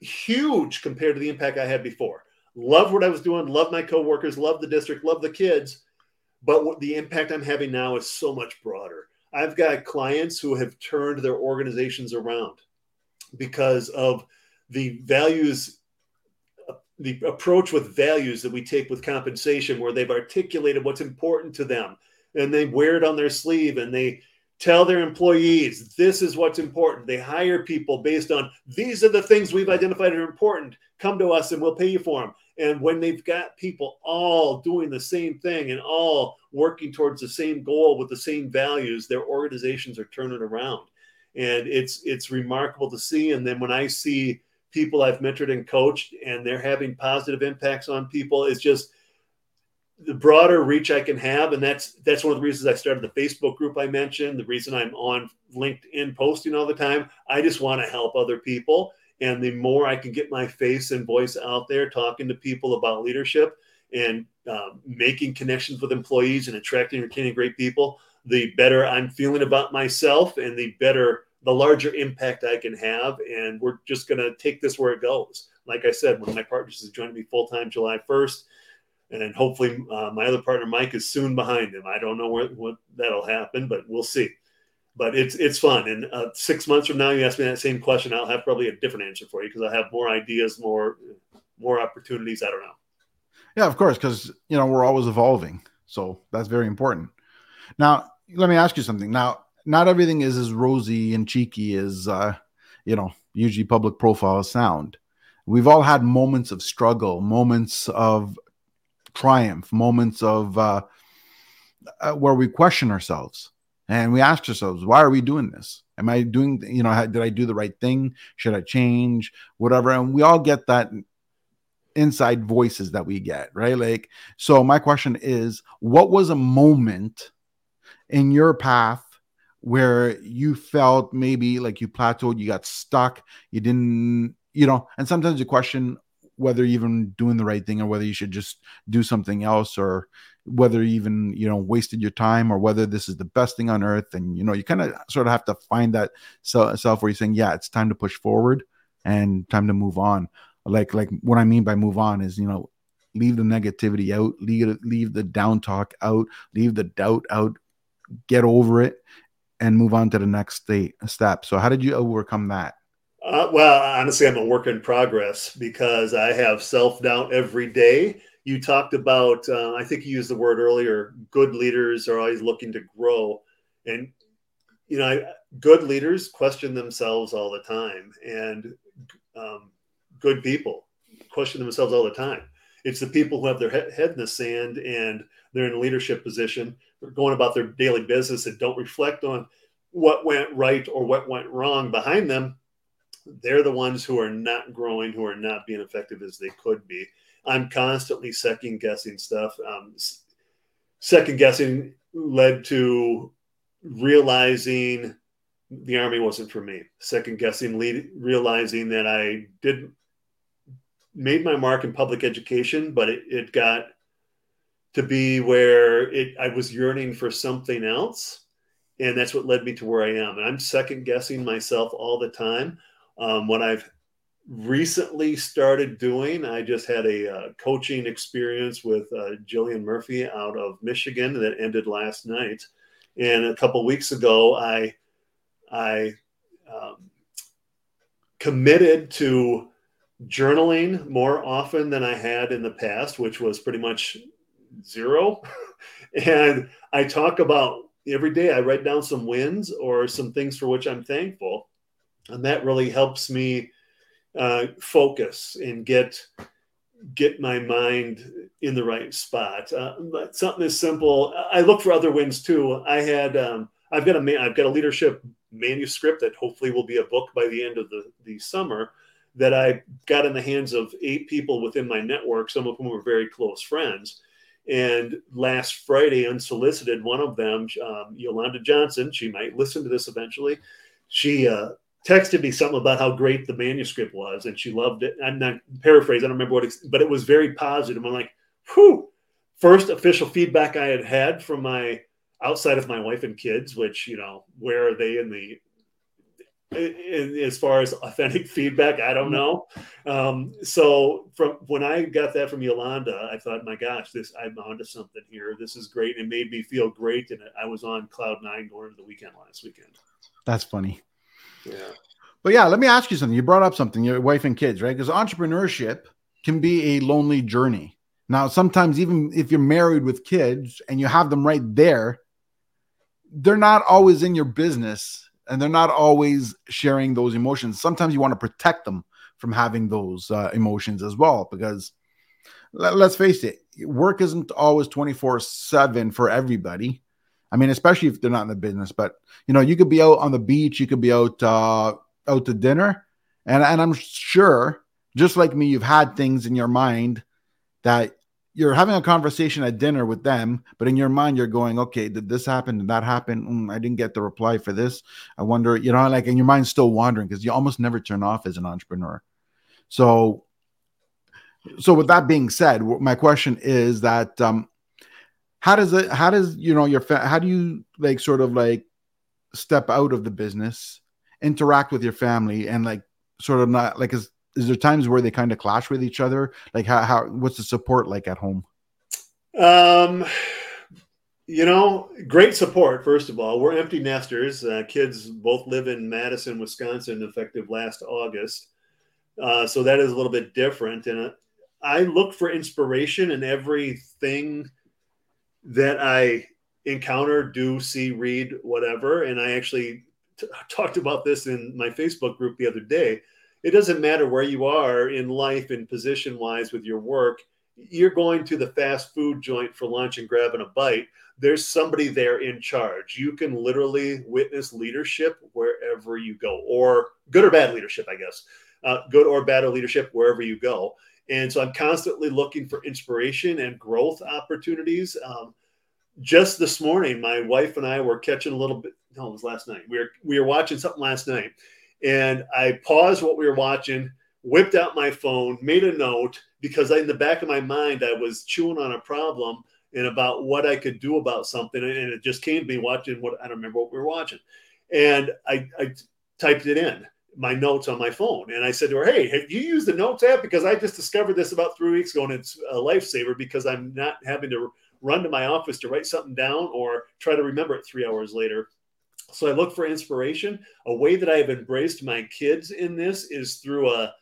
huge compared to the impact I had before. Love what I was doing, love my coworkers, love the district, love the kids, but what the impact I'm having now is so much broader. I've got clients who have turned their organizations around because of the values the approach with values that we take with compensation where they've articulated what's important to them and they wear it on their sleeve and they tell their employees this is what's important. They hire people based on these are the things we've identified are important. Come to us and we'll pay you for them and when they've got people all doing the same thing and all working towards the same goal with the same values their organizations are turning around. And it's it's remarkable to see. And then when i see people I've mentored and coached, and they're having positive impacts on people. It's just the broader reach I can have, and that's that's one of the reasons I started the Facebook group I mentioned. The reason I'm on LinkedIn posting all the time. I just want to help other people, and the more I can get my face and voice out there, talking to people about leadership and um, making connections with employees and attracting and retaining great people, the better I'm feeling about myself, and the better the larger impact I can have. And we're just going to take this where it goes. Like I said, one of my partners is joining me full time July 1st. And hopefully uh, my other partner, Mike, is soon behind him. I don't know where, what that'll happen, but we'll see. But it's it's fun. And uh, six months from now, you ask me that same question, I'll have probably a different answer for you because I have more ideas, more more opportunities. I don't know.
Yeah, of course, because you know we're always evolving, so that's very important. Now, let me ask you something. Now, not everything is as rosy and cheeky as uh, you know usually public profile sound. We've all had moments of struggle, moments of triumph, moments of uh, uh, where we question ourselves and we ask ourselves, why are we doing this? Am I doing, you know, did I do the right thing? Should I change? Whatever. And we all get that inside voices that we get, right? Like, so my question is, what was a moment in your path where you felt maybe like you plateaued, you got stuck, you didn't, you know, and sometimes you question whether you're even doing the right thing or whether you should just do something else or whether you even, you know, wasted your time or whether this is the best thing on earth. And, you know, you kind of sort of have to find that self where you're saying, yeah, it's time to push forward and time to move on. Like, like what I mean by move on is, you know, leave the negativity out, leave, leave the down talk out, leave the doubt out, get over it and move on to the next state step. So how did you overcome that?
Uh, well, honestly, I'm a work in progress because I have self doubt every day. You talked about, uh, I think you used the word earlier. Good leaders are always looking to grow, and you know, I, good leaders question themselves all the time, and um, good people question themselves all the time. It's the people who have their head in the sand and they're in a leadership position they're going about their daily business and don't reflect on what went right or what went wrong behind them, they're the ones who are not growing, who are not being effective as they could be. I'm constantly second guessing stuff. Um, second guessing led to realizing the army wasn't for me. Second guessing, lead, realizing that I did made my mark in public education, but it, it got to be where it I was yearning for something else, and that's what led me to where I am. And I'm second guessing myself all the time. Um, what I've recently started doing, I just had a uh, coaching experience with uh, Jillian Murphy out of Michigan that ended last night, and a couple weeks ago, I I um, committed to journaling more often than I had in the past, which was pretty much zero. and I talk about every day, I write down some wins or some things for which I'm thankful. And that really helps me uh, focus and get get my mind in the right spot. Uh, something as simple. I look for other wins too. I had um, I've got a I've got a leadership manuscript that hopefully will be a book by the end of the the summer that I got in the hands of eight people within my network, some of whom were very close friends. And last Friday, unsolicited, one of them, um, Yolanda Johnson, she might listen to this eventually. She uh, texted me something about how great the manuscript was, and she loved it. I'm not paraphrasing; I don't remember what, it, but it was very positive. I'm like, whew. First official feedback I had had from my outside of my wife and kids, which you know, where are they in the in, as far as authentic feedback, I don't know. Um, so from when I got that from Yolanda, I thought, my gosh, this I'm onto something here. This is great. It made me feel great, and I was on cloud nine going into the weekend last weekend.
That's funny.
Yeah.
But yeah, let me ask you something. You brought up something, your wife and kids, right? Because entrepreneurship can be a lonely journey. Now, sometimes even if you're married with kids and you have them right there, they're not always in your business and they're not always sharing those emotions. Sometimes you want to protect them from having those uh, emotions as well, because let, let's face it, work isn't always 24 7 for everybody. I mean, especially if they're not in the business, but you know, you could be out on the beach, you could be out uh, out to dinner, and and I'm sure, just like me, you've had things in your mind that you're having a conversation at dinner with them, but in your mind you're going, okay, did this happen? Did that happen? Mm, I didn't get the reply for this. I wonder, you know, like, and your mind's still wandering because you almost never turn off as an entrepreneur. So, so with that being said, my question is that um, how does it? How does you know your? Fa- how do you like sort of like step out of the business, interact with your family, and like sort of not like is is there times where they kind of clash with each other? Like how, how what's the support like at home?
Um, you know, great support. First of all, we're empty nesters. Uh, kids both live in Madison, Wisconsin, effective last August. Uh, so that is a little bit different. And uh, I look for inspiration in everything that I encounter, do, see, read, whatever. And I actually t- talked about this in my Facebook group the other day. It doesn't matter where you are in life and position wise with your work you're going to the fast food joint for lunch and grabbing a bite. There's somebody there in charge. You can literally witness leadership wherever you go or good or bad leadership i guess. Uh, good or bad leadership wherever you go and so i'm constantly looking for inspiration and growth opportunities. Um, just this morning my wife and i were catching a little bit no it was last night. We were we were watching something last night. And I paused what we were watching, whipped out my phone, made a note because in the back of my mind I was chewing on a problem and about what I could do about something, and it just came to me watching what I don't remember what we were watching, and I, I typed it in my notes on my phone. And I said to her, Hey, have you used the notes app? Because I just discovered this about three weeks ago and it's a lifesaver because I'm not having to run to my office to write something down or try to remember it three hours later. So I look for inspiration. A way that I have embraced my kids in this is through a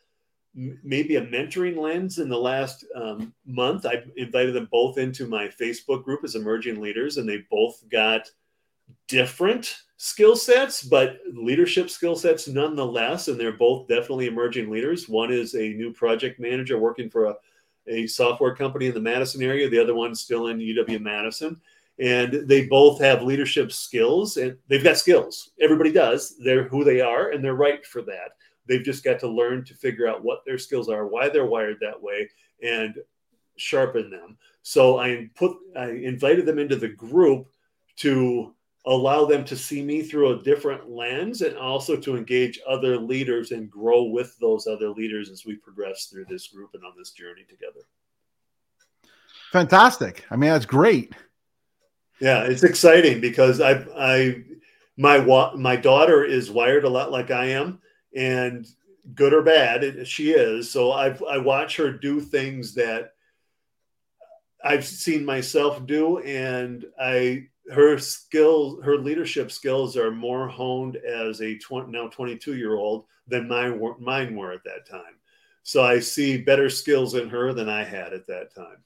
maybe a mentoring lens in the last um, month. I invited them both into my Facebook group as emerging leaders, and they both got different skill sets, but leadership skill sets nonetheless. And they're both definitely emerging leaders. One is a new project manager working for a, a software company in the Madison area, the other one's still in UW Madison. And they both have leadership skills and they've got skills. Everybody does. They're who they are and they're right for that. They've just got to learn to figure out what their skills are why they're wired that way and sharpen them. So i put i invited them into the group to allow them to see me through a different lens and also to engage other leaders and grow with those other leaders as we progress through this group and on this journey together.
Fantastic. I mean that's great.
Yeah, it's exciting because I I my my daughter is wired a lot like I am, and good or bad, she is. So I I watch her do things that I've seen myself do, and I her skills, her leadership skills are more honed as a 20, now 22 year old than mine were, mine were at that time. So I see better skills in her than I had at that time.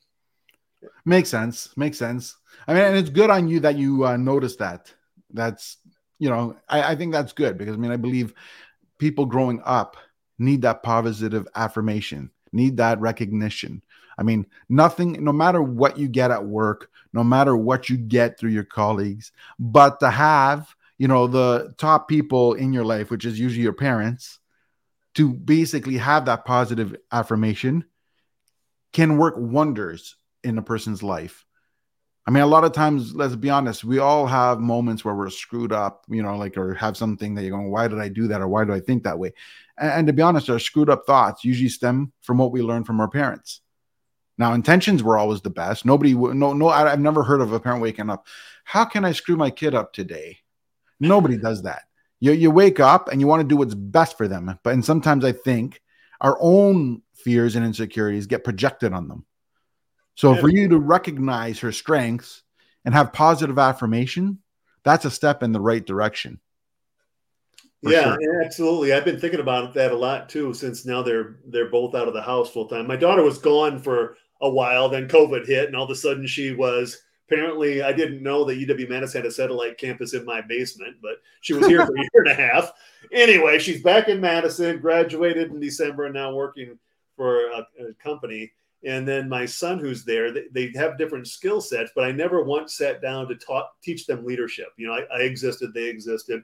Makes sense. Makes sense. I mean, and it's good on you that you uh, noticed that. That's, you know, I, I think that's good because I mean, I believe people growing up need that positive affirmation, need that recognition. I mean, nothing, no matter what you get at work, no matter what you get through your colleagues, but to have, you know, the top people in your life, which is usually your parents, to basically have that positive affirmation can work wonders in a person's life. I mean, a lot of times, let's be honest, we all have moments where we're screwed up, you know, like, or have something that you're going, why did I do that? Or why do I think that way? And, and to be honest, our screwed up thoughts usually stem from what we learned from our parents. Now, intentions were always the best. Nobody, no, no, I've never heard of a parent waking up. How can I screw my kid up today? Nobody does that. You, you wake up and you want to do what's best for them. But and sometimes I think our own fears and insecurities get projected on them. So for you to recognize her strengths and have positive affirmation, that's a step in the right direction.
Yeah, sure. absolutely. I've been thinking about that a lot too since now they're they're both out of the house full time. My daughter was gone for a while, then COVID hit, and all of a sudden she was apparently I didn't know that UW Madison had a satellite campus in my basement, but she was here for a year and a half. Anyway, she's back in Madison, graduated in December, and now working for a, a company. And then my son, who's there, they, they have different skill sets, but I never once sat down to teach them leadership. You know, I, I existed, they existed,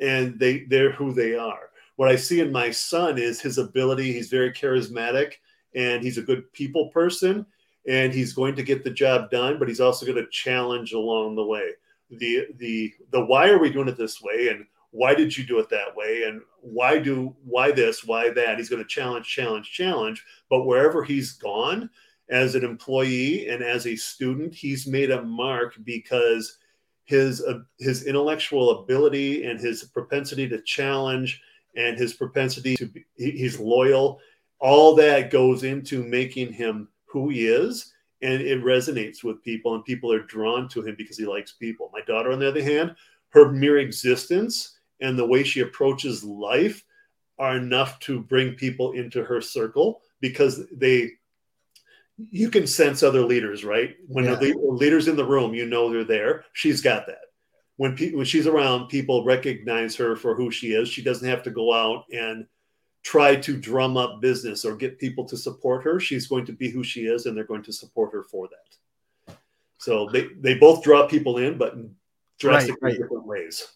and they they're who they are. What I see in my son is his ability. He's very charismatic, and he's a good people person, and he's going to get the job done. But he's also going to challenge along the way. The the the why are we doing it this way, and why did you do it that way and why do why this why that he's going to challenge challenge challenge but wherever he's gone as an employee and as a student he's made a mark because his uh, his intellectual ability and his propensity to challenge and his propensity to be, he's loyal all that goes into making him who he is and it resonates with people and people are drawn to him because he likes people. My daughter on the other hand her mere existence and the way she approaches life are enough to bring people into her circle because they you can sense other leaders right? When yeah. the leaders in the room you know they're there. She's got that. When pe- when she's around people recognize her for who she is. She doesn't have to go out and try to drum up business or get people to support her she's going to be who she is and they're going to support her for that so they they both draw people in but drastically right, right. different ways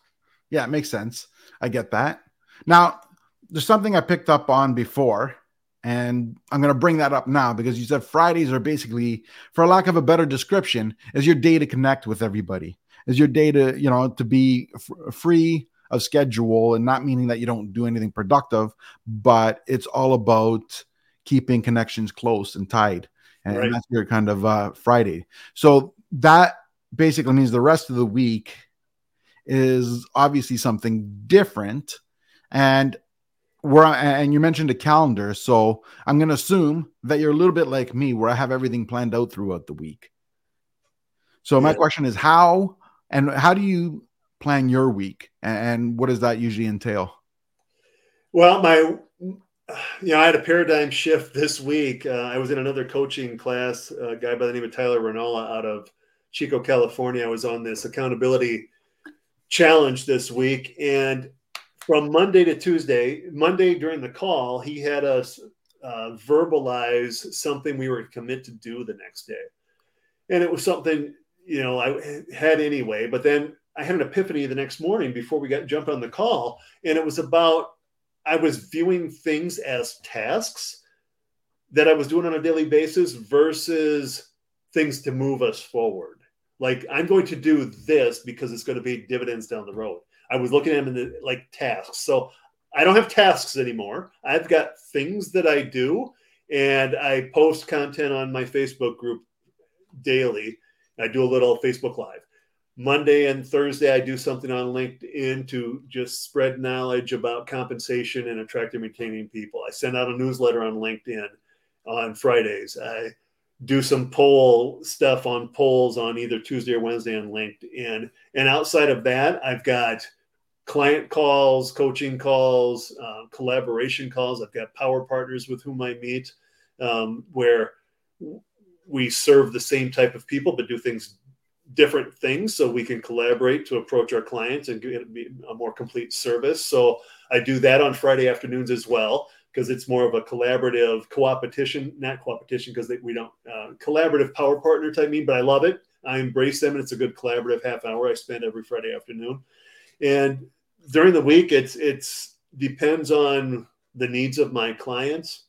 yeah, it makes sense. I get that. Now, there's something I picked up on before, and I'm going to bring that up now because you said Fridays are basically, for lack of a better description, is your day to connect with everybody. Is your day to, you know, to be f- free of schedule and not meaning that you don't do anything productive, but it's all about keeping connections close and tied. And, right. that's your kind of uh, Friday. So that basically means the rest of the week is obviously something different. And where and you mentioned a calendar, so I'm going to assume that you're a little bit like me, where I have everything planned out throughout the week. So my question is, how and how do you plan your week, and what does that usually entail?
Well, my you know, I had a paradigm shift this week. Uh, I was in another coaching class. A guy by the name of Tyler Renola out of Chico, California. I was on this accountability challenge this week. And from Monday to Tuesday, Monday during the call, he had us uh, verbalize something we were to commit to do the next day. And it was something, you know, I had anyway, but then I had an epiphany the next morning before we got jumped on the call. And it was about, I was viewing things as tasks that I was doing on a daily basis versus things to move us forward. Like I'm going to do this because it's going to be dividends down the road. I was looking at them in the like tasks. So I don't have tasks anymore. I've got things that I do, and I post content on my Facebook group daily. I do a little Facebook Live. Monday and Thursday, I do something on LinkedIn to just spread knowledge about compensation and attracting and retaining people. I send out a newsletter on LinkedIn on Fridays. I do some poll stuff on polls on either Tuesday or Wednesday on LinkedIn. And outside of that, I've got client calls, coaching calls, uh, collaboration calls. I've got power partners with whom I meet um, where we serve the same type of people but do things different things so we can collaborate to approach our clients and get a more complete service. So I do that on Friday afternoons as well because it's more of a collaborative co-opetition, not co-opetition because we don't uh, collaborative power partner type mean, but I love it. I embrace them, and it's a good collaborative half hour I spend every Friday afternoon. And during the week, it's it's depends on the needs of my clients.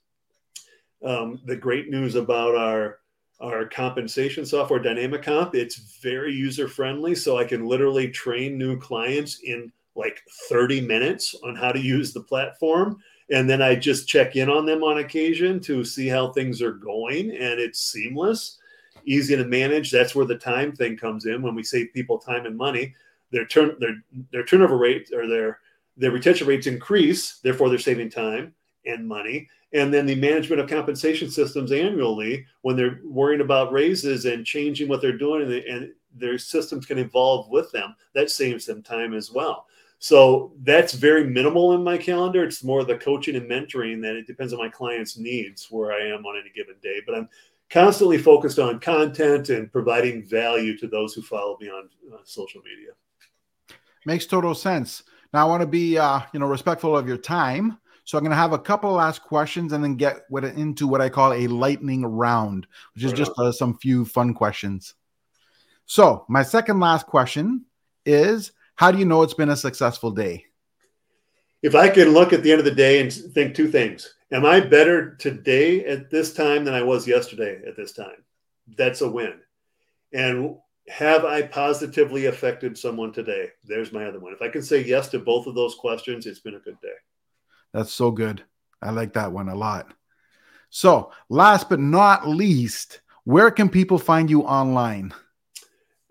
Um, the great news about our our compensation software, Dynamic Comp, it's very user friendly, so I can literally train new clients in like 30 minutes on how to use the platform. And then I just check in on them on occasion to see how things are going. And it's seamless, easy to manage. That's where the time thing comes in when we save people time and money. Their turn their their turnover rate or their their retention rates increase, therefore they're saving time and money. And then the management of compensation systems annually, when they're worrying about raises and changing what they're doing, and, and their systems can evolve with them, that saves them time as well. So that's very minimal in my calendar. It's more the coaching and mentoring that it depends on my client's needs where I am on any given day. But I'm constantly focused on content and providing value to those who follow me on uh, social media.
Makes total sense. Now I want to be, uh, you know, respectful of your time. So I'm going to have a couple last questions and then get into what I call a lightning round, which is just uh, some few fun questions. So my second last question is how do you know it's been a successful day?
If I can look at the end of the day and think two things Am I better today at this time than I was yesterday at this time? That's a win. And have I positively affected someone today? There's my other one. If I can say yes to both of those questions, it's been a good day.
That's so good. I like that one a lot. So, last but not least, where can people find you online?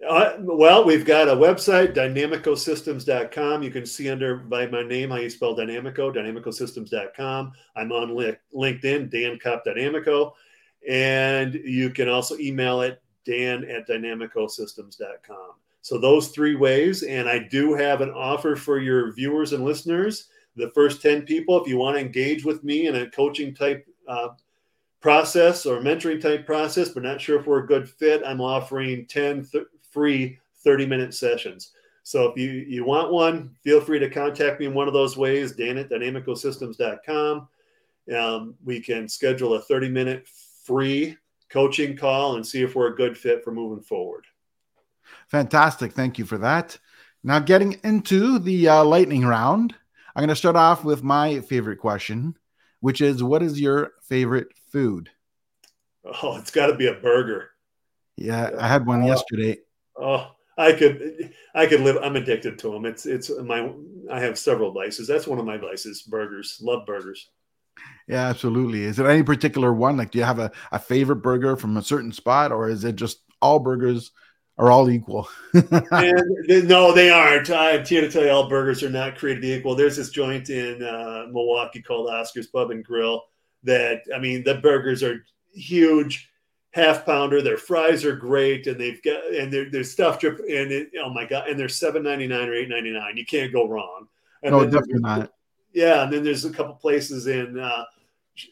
Uh, well, we've got a website, dynamicosystems.com. You can see under by my name how you spell Dynamico, dynamicosystems.com. I'm on LinkedIn, Dan Kopp Dynamico. And you can also email it, dan at dynamicosystems.com. So those three ways. And I do have an offer for your viewers and listeners. The first 10 people, if you want to engage with me in a coaching type uh, process or mentoring type process, but not sure if we're a good fit, I'm offering 10 th- free 30 minute sessions. So if you, you want one, feel free to contact me in one of those ways, Dan at dynamicosystems.com. Um, we can schedule a 30 minute free coaching call and see if we're a good fit for moving forward.
Fantastic. Thank you for that. Now, getting into the uh, lightning round, I'm going to start off with my favorite question, which is what is your favorite food?
Oh, it's got to be a burger.
Yeah, I had one uh, yesterday.
Oh, I could, I could live. I'm addicted to them. It's, it's my. I have several vices. That's one of my vices. Burgers. Love burgers.
Yeah, absolutely. Is there any particular one? Like, do you have a, a favorite burger from a certain spot, or is it just all burgers are all equal?
and, no, they aren't. I'm here to tell you, all burgers are not created equal. There's this joint in uh, Milwaukee called Oscar's Pub and Grill. That I mean, the burgers are huge half pounder. Their fries are great, and they've got and their their stuff drip and it, oh my god, and they're seven ninety nine or eight ninety nine. You can't go wrong. And
no, definitely not.
Yeah, and then there's a couple places in uh,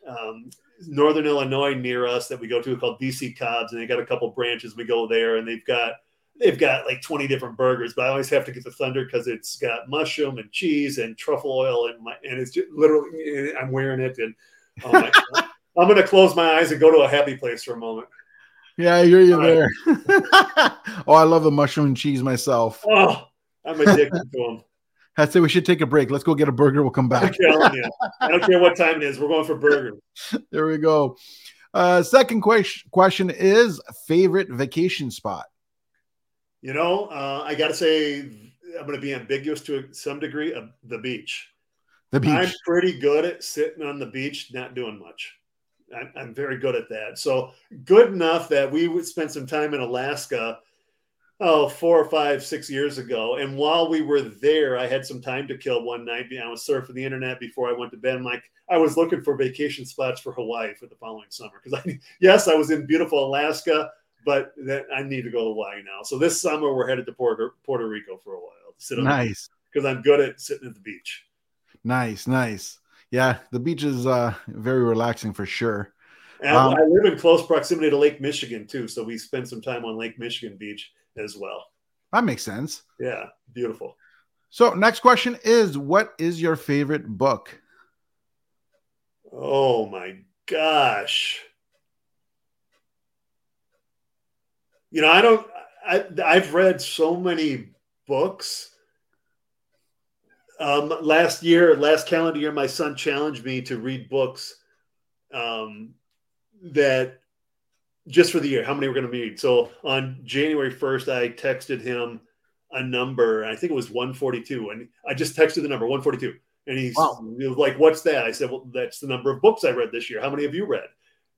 um, northern Illinois near us that we go to called DC Cobb's, and they got a couple branches. We go there, and they've got they've got like 20 different burgers, but I always have to get the Thunder because it's got mushroom and cheese and truffle oil, and my and it's just literally eh, I'm wearing it, and oh my god. I'm going to close my eyes and go to a happy place for a moment.
Yeah, I hear you All there. Right. oh, I love the mushroom and cheese myself.
Oh, I'm addicted to them.
I'd say we should take a break. Let's go get a burger. We'll come back.
I don't care what time it is. We're going for burger.
There we go. Uh, second question question is favorite vacation spot.
You know, uh, I got to say, I'm going to be ambiguous to some degree. Of the beach.
The beach.
I'm pretty good at sitting on the beach, not doing much. I'm, I'm very good at that. So good enough that we would spend some time in Alaska oh, four or five, six years ago. And while we were there, I had some time to kill one night. I was surfing the internet before I went to bed. I'm like, I was looking for vacation spots for Hawaii for the following summer. Because I, yes, I was in beautiful Alaska, but that I need to go to Hawaii now. So this summer we're headed to Puerto, Puerto Rico for a while.
sit nice.
Because I'm good at sitting at the beach.
Nice, nice yeah, the beach is uh, very relaxing for sure.
And um, I live in close proximity to Lake Michigan too, so we spend some time on Lake Michigan Beach as well.
That makes sense.
Yeah, beautiful.
So, next question is what is your favorite book?
Oh my gosh. You know, I don't I I've read so many books um, last year, last calendar year, my son challenged me to read books um, that just for the year, how many we're going to read. So on January 1st, I texted him, a number. I think it was 142, and I just texted the number 142. And he's wow. like, "What's that?" I said, "Well, that's the number of books I read this year. How many have you read?"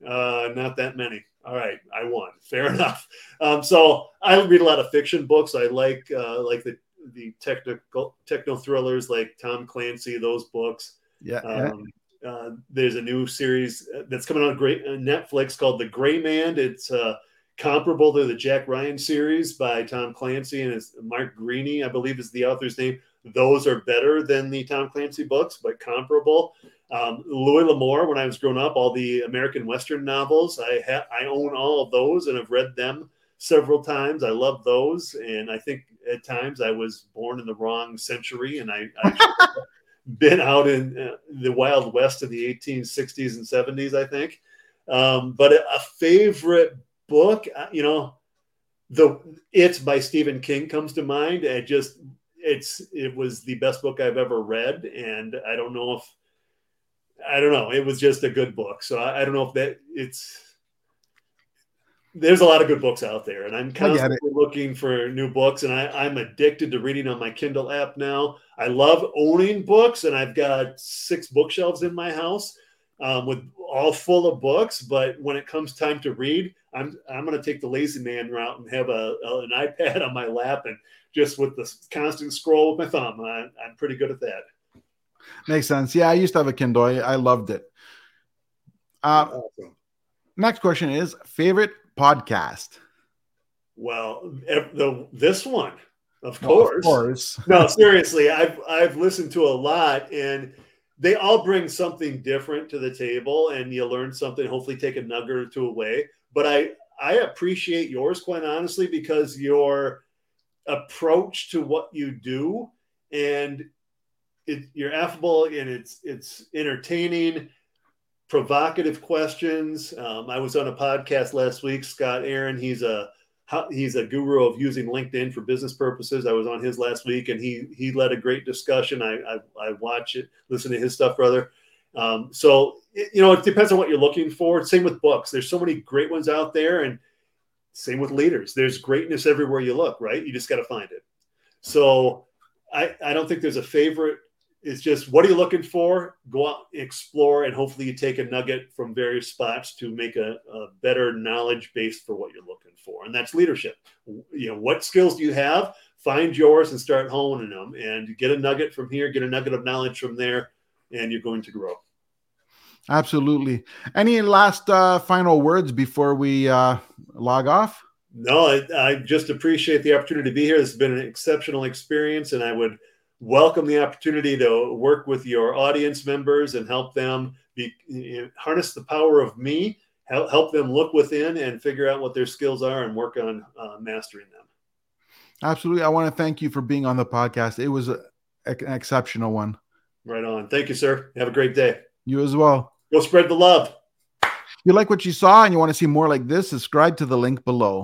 Uh, not that many. All right, I won. Fair enough. Um, so I read a lot of fiction books. I like uh, like the the technical techno thrillers like Tom Clancy, those books.
Yeah. Um,
yeah. Uh, there's a new series uh, that's coming on great uh, Netflix called The Gray Man. It's uh, comparable to the Jack Ryan series by Tom Clancy and it's Mark Greaney, I believe, is the author's name. Those are better than the Tom Clancy books, but comparable. Um, Louis L'Amour, when I was growing up, all the American Western novels, I ha- I own all of those and have read them several times. I love those, and I think at times I was born in the wrong century, and I, I been out in uh, the Wild West of the 1860s and 70s, I think. Um, but a favorite book, uh, you know, the It's by Stephen King comes to mind. It just it's it was the best book I've ever read, and I don't know if I don't know. It was just a good book, so I, I don't know if that it's there's a lot of good books out there, and I'm constantly looking for new books. And I, I'm addicted to reading on my Kindle app now. I love owning books, and I've got six bookshelves in my house um, with all full of books. But when it comes time to read, I'm I'm going to take the lazy man route and have a, a, an iPad on my lap and just with the constant scroll with my thumb. I, I'm pretty good at that.
Makes sense. Yeah, I used to have a Kindle. I, I loved it. Uh, awesome. Next question is favorite podcast?
Well, the this one, of course.
Of course.
no, seriously, I've I've listened to a lot, and they all bring something different to the table, and you learn something. Hopefully, take a nugget or two away. But I I appreciate yours quite honestly because your approach to what you do and it, you're affable and it's it's entertaining provocative questions. Um, I was on a podcast last week. Scott Aaron, he's a he's a guru of using LinkedIn for business purposes. I was on his last week, and he he led a great discussion. I I, I watch it, listen to his stuff, brother. Um, so it, you know, it depends on what you're looking for. Same with books. There's so many great ones out there, and same with leaders. There's greatness everywhere you look. Right? You just got to find it. So I I don't think there's a favorite it's just what are you looking for? Go out, explore, and hopefully you take a nugget from various spots to make a, a, better knowledge base for what you're looking for. And that's leadership. You know, what skills do you have? Find yours and start honing them, and get a nugget from here, get a nugget of knowledge from there, and you're going to grow.
Absolutely. Any last uh, final words before we uh, log off?
No, I, I just appreciate the opportunity to be here. This has been an exceptional experience, and I would welcome the opportunity to work with your audience members and help them be, harness the power of me, help, help them look within and figure out what their skills are and work on uh, mastering them.
Absolutely. I want to thank you for being on the podcast. It was a, an exceptional one.
Right on. Thank you, sir. Have a great day.
You as well.
Go spread the love.
If you like what you saw and you want to see more like this, subscribe to the link below.